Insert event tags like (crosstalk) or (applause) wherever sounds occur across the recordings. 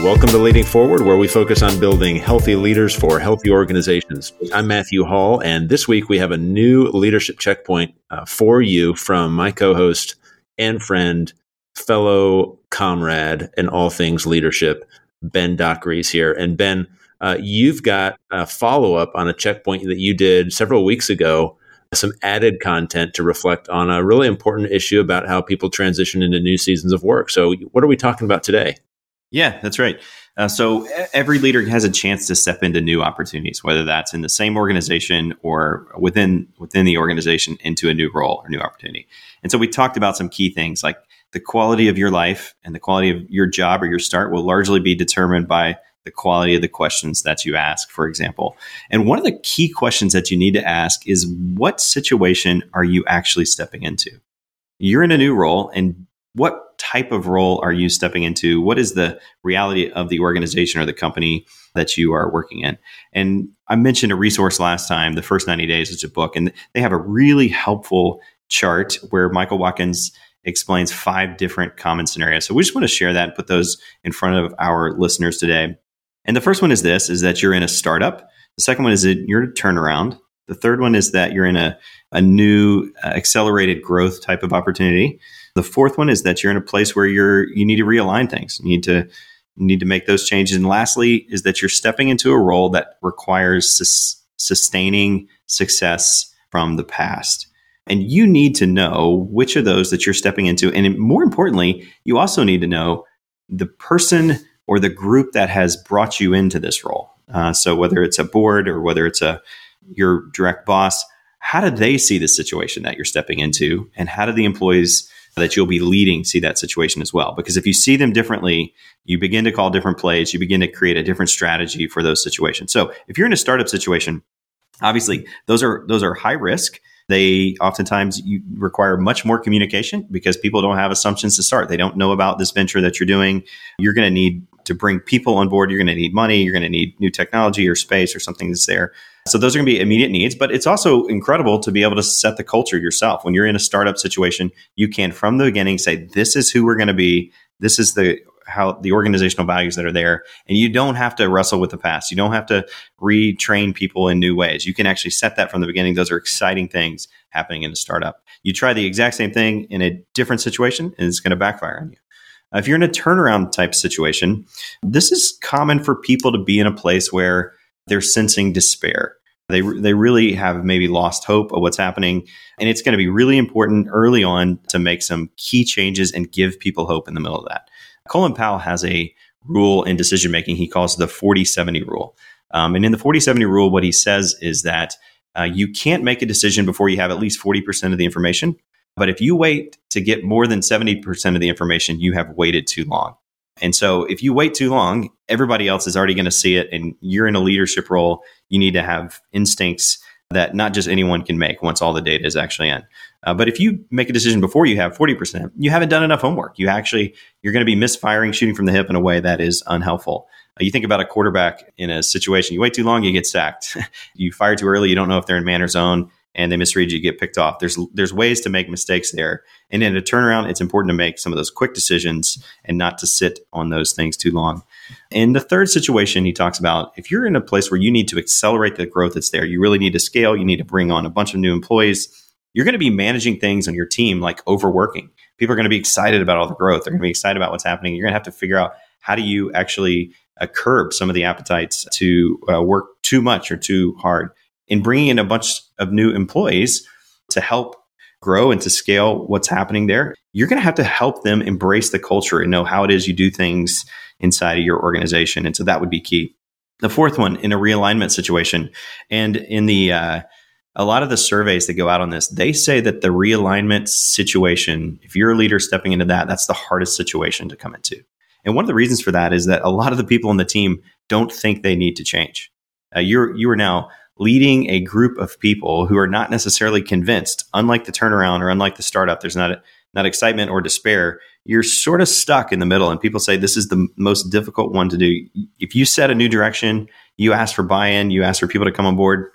Welcome to Leading Forward, where we focus on building healthy leaders for healthy organizations. I'm Matthew Hall, and this week we have a new leadership checkpoint uh, for you from my co host and friend, fellow comrade in all things leadership, Ben Dockery here. And Ben, uh, you've got a follow up on a checkpoint that you did several weeks ago, some added content to reflect on a really important issue about how people transition into new seasons of work. So, what are we talking about today? Yeah, that's right. Uh, so every leader has a chance to step into new opportunities, whether that's in the same organization or within within the organization into a new role or new opportunity. And so we talked about some key things like the quality of your life and the quality of your job or your start will largely be determined by the quality of the questions that you ask, for example. And one of the key questions that you need to ask is what situation are you actually stepping into? You're in a new role and what type of role are you stepping into? What is the reality of the organization or the company that you are working in? And I mentioned a resource last time, The First 90 Days is a book, and they have a really helpful chart where Michael Watkins explains five different common scenarios. So we just want to share that and put those in front of our listeners today. And the first one is this is that you're in a startup. The second one is that you're in a turnaround. The third one is that you're in a, a new uh, accelerated growth type of opportunity. The fourth one is that you're in a place where you're you need to realign things. You need to you need to make those changes. And lastly, is that you're stepping into a role that requires sus- sustaining success from the past. And you need to know which of those that you're stepping into. And more importantly, you also need to know the person or the group that has brought you into this role. Uh, so whether it's a board or whether it's a your direct boss, how do they see the situation that you're stepping into, and how do the employees that you'll be leading see that situation as well. Because if you see them differently, you begin to call different plays, you begin to create a different strategy for those situations. So if you're in a startup situation, obviously those are those are high risk. They oftentimes you require much more communication because people don't have assumptions to start. They don't know about this venture that you're doing. You're going to need to bring people on board. You're going to need money. You're going to need new technology or space or something that's there. So those are going to be immediate needs, but it's also incredible to be able to set the culture yourself. When you're in a startup situation, you can from the beginning say, this is who we're going to be. This is the how the organizational values that are there. And you don't have to wrestle with the past. You don't have to retrain people in new ways. You can actually set that from the beginning. Those are exciting things happening in a startup. You try the exact same thing in a different situation and it's going to backfire on you. If you're in a turnaround type situation, this is common for people to be in a place where they're sensing despair. They, they really have maybe lost hope of what's happening. And it's going to be really important early on to make some key changes and give people hope in the middle of that. Colin Powell has a rule in decision making he calls the 40 70 rule. Um, and in the 40 70 rule, what he says is that uh, you can't make a decision before you have at least 40% of the information. But if you wait to get more than 70% of the information, you have waited too long. And so if you wait too long, everybody else is already going to see it and you're in a leadership role. You need to have instincts that not just anyone can make once all the data is actually in. Uh, but if you make a decision before you have 40%, you haven't done enough homework. You actually, you're going to be misfiring, shooting from the hip in a way that is unhelpful. Uh, you think about a quarterback in a situation, you wait too long, you get sacked. (laughs) you fire too early, you don't know if they're in man or zone and they misread you, get picked off. There's there's ways to make mistakes there. And in a turnaround, it's important to make some of those quick decisions and not to sit on those things too long. In the third situation, he talks about if you're in a place where you need to accelerate the growth that's there, you really need to scale, you need to bring on a bunch of new employees. You're going to be managing things on your team like overworking. People are going to be excited about all the growth. They're going to be excited about what's happening. You're going to have to figure out how do you actually uh, curb some of the appetites to uh, work too much or too hard in bringing in a bunch of new employees to help grow and to scale what's happening there, you're going to have to help them embrace the culture and know how it is you do things inside of your organization. And so that would be key. The fourth one in a realignment situation, and in the uh, a lot of the surveys that go out on this, they say that the realignment situation, if you're a leader stepping into that, that's the hardest situation to come into. And one of the reasons for that is that a lot of the people on the team don't think they need to change. Uh, you're you are now leading a group of people who are not necessarily convinced. Unlike the turnaround or unlike the startup, there's not not excitement or despair. You're sort of stuck in the middle, and people say this is the most difficult one to do. If you set a new direction, you ask for buy-in, you ask for people to come on board.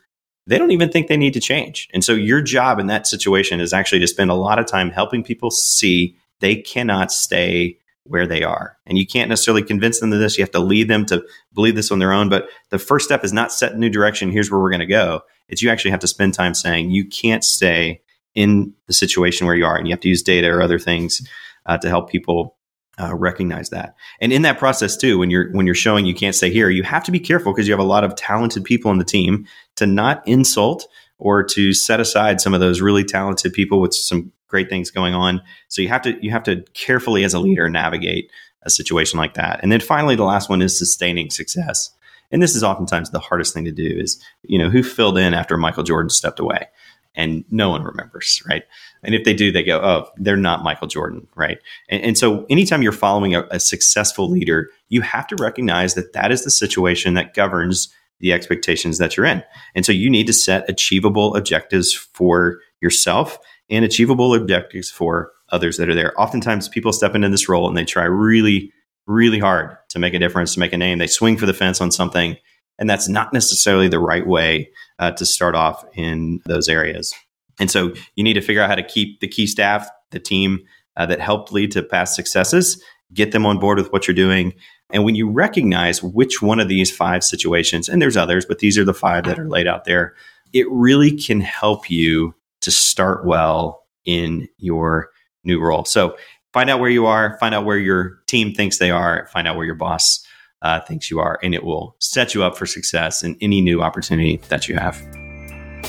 They don't even think they need to change. And so your job in that situation is actually to spend a lot of time helping people see they cannot stay where they are. And you can't necessarily convince them of this. You have to lead them to believe this on their own. But the first step is not set new direction. Here's where we're going to go. It's you actually have to spend time saying you can't stay in the situation where you are. And you have to use data or other things uh, to help people uh, recognize that. And in that process too, when you're when you're showing you can't stay here, you have to be careful because you have a lot of talented people on the team to not insult or to set aside some of those really talented people with some great things going on. So you have to you have to carefully as a leader navigate a situation like that. And then finally, the last one is sustaining success. And this is oftentimes the hardest thing to do is, you know, who filled in after Michael Jordan stepped away? And no one remembers, right? And if they do, they go, oh, they're not Michael Jordan, right? And, and so anytime you're following a, a successful leader, you have to recognize that that is the situation that governs the expectations that you're in. And so you need to set achievable objectives for yourself and achievable objectives for others that are there. Oftentimes people step into this role and they try really, really hard to make a difference, to make a name. They swing for the fence on something. And that's not necessarily the right way uh, to start off in those areas. And so you need to figure out how to keep the key staff, the team uh, that helped lead to past successes, get them on board with what you're doing. And when you recognize which one of these five situations, and there's others, but these are the five that are laid out there, it really can help you to start well in your new role. So find out where you are, find out where your team thinks they are, find out where your boss uh, thinks you are, and it will set you up for success in any new opportunity that you have.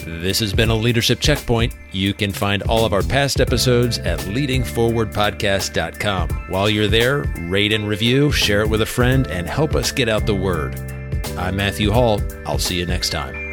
This has been a leadership checkpoint. You can find all of our past episodes at leadingforwardpodcast.com. While you're there, rate and review, share it with a friend, and help us get out the word. I'm Matthew Hall. I'll see you next time.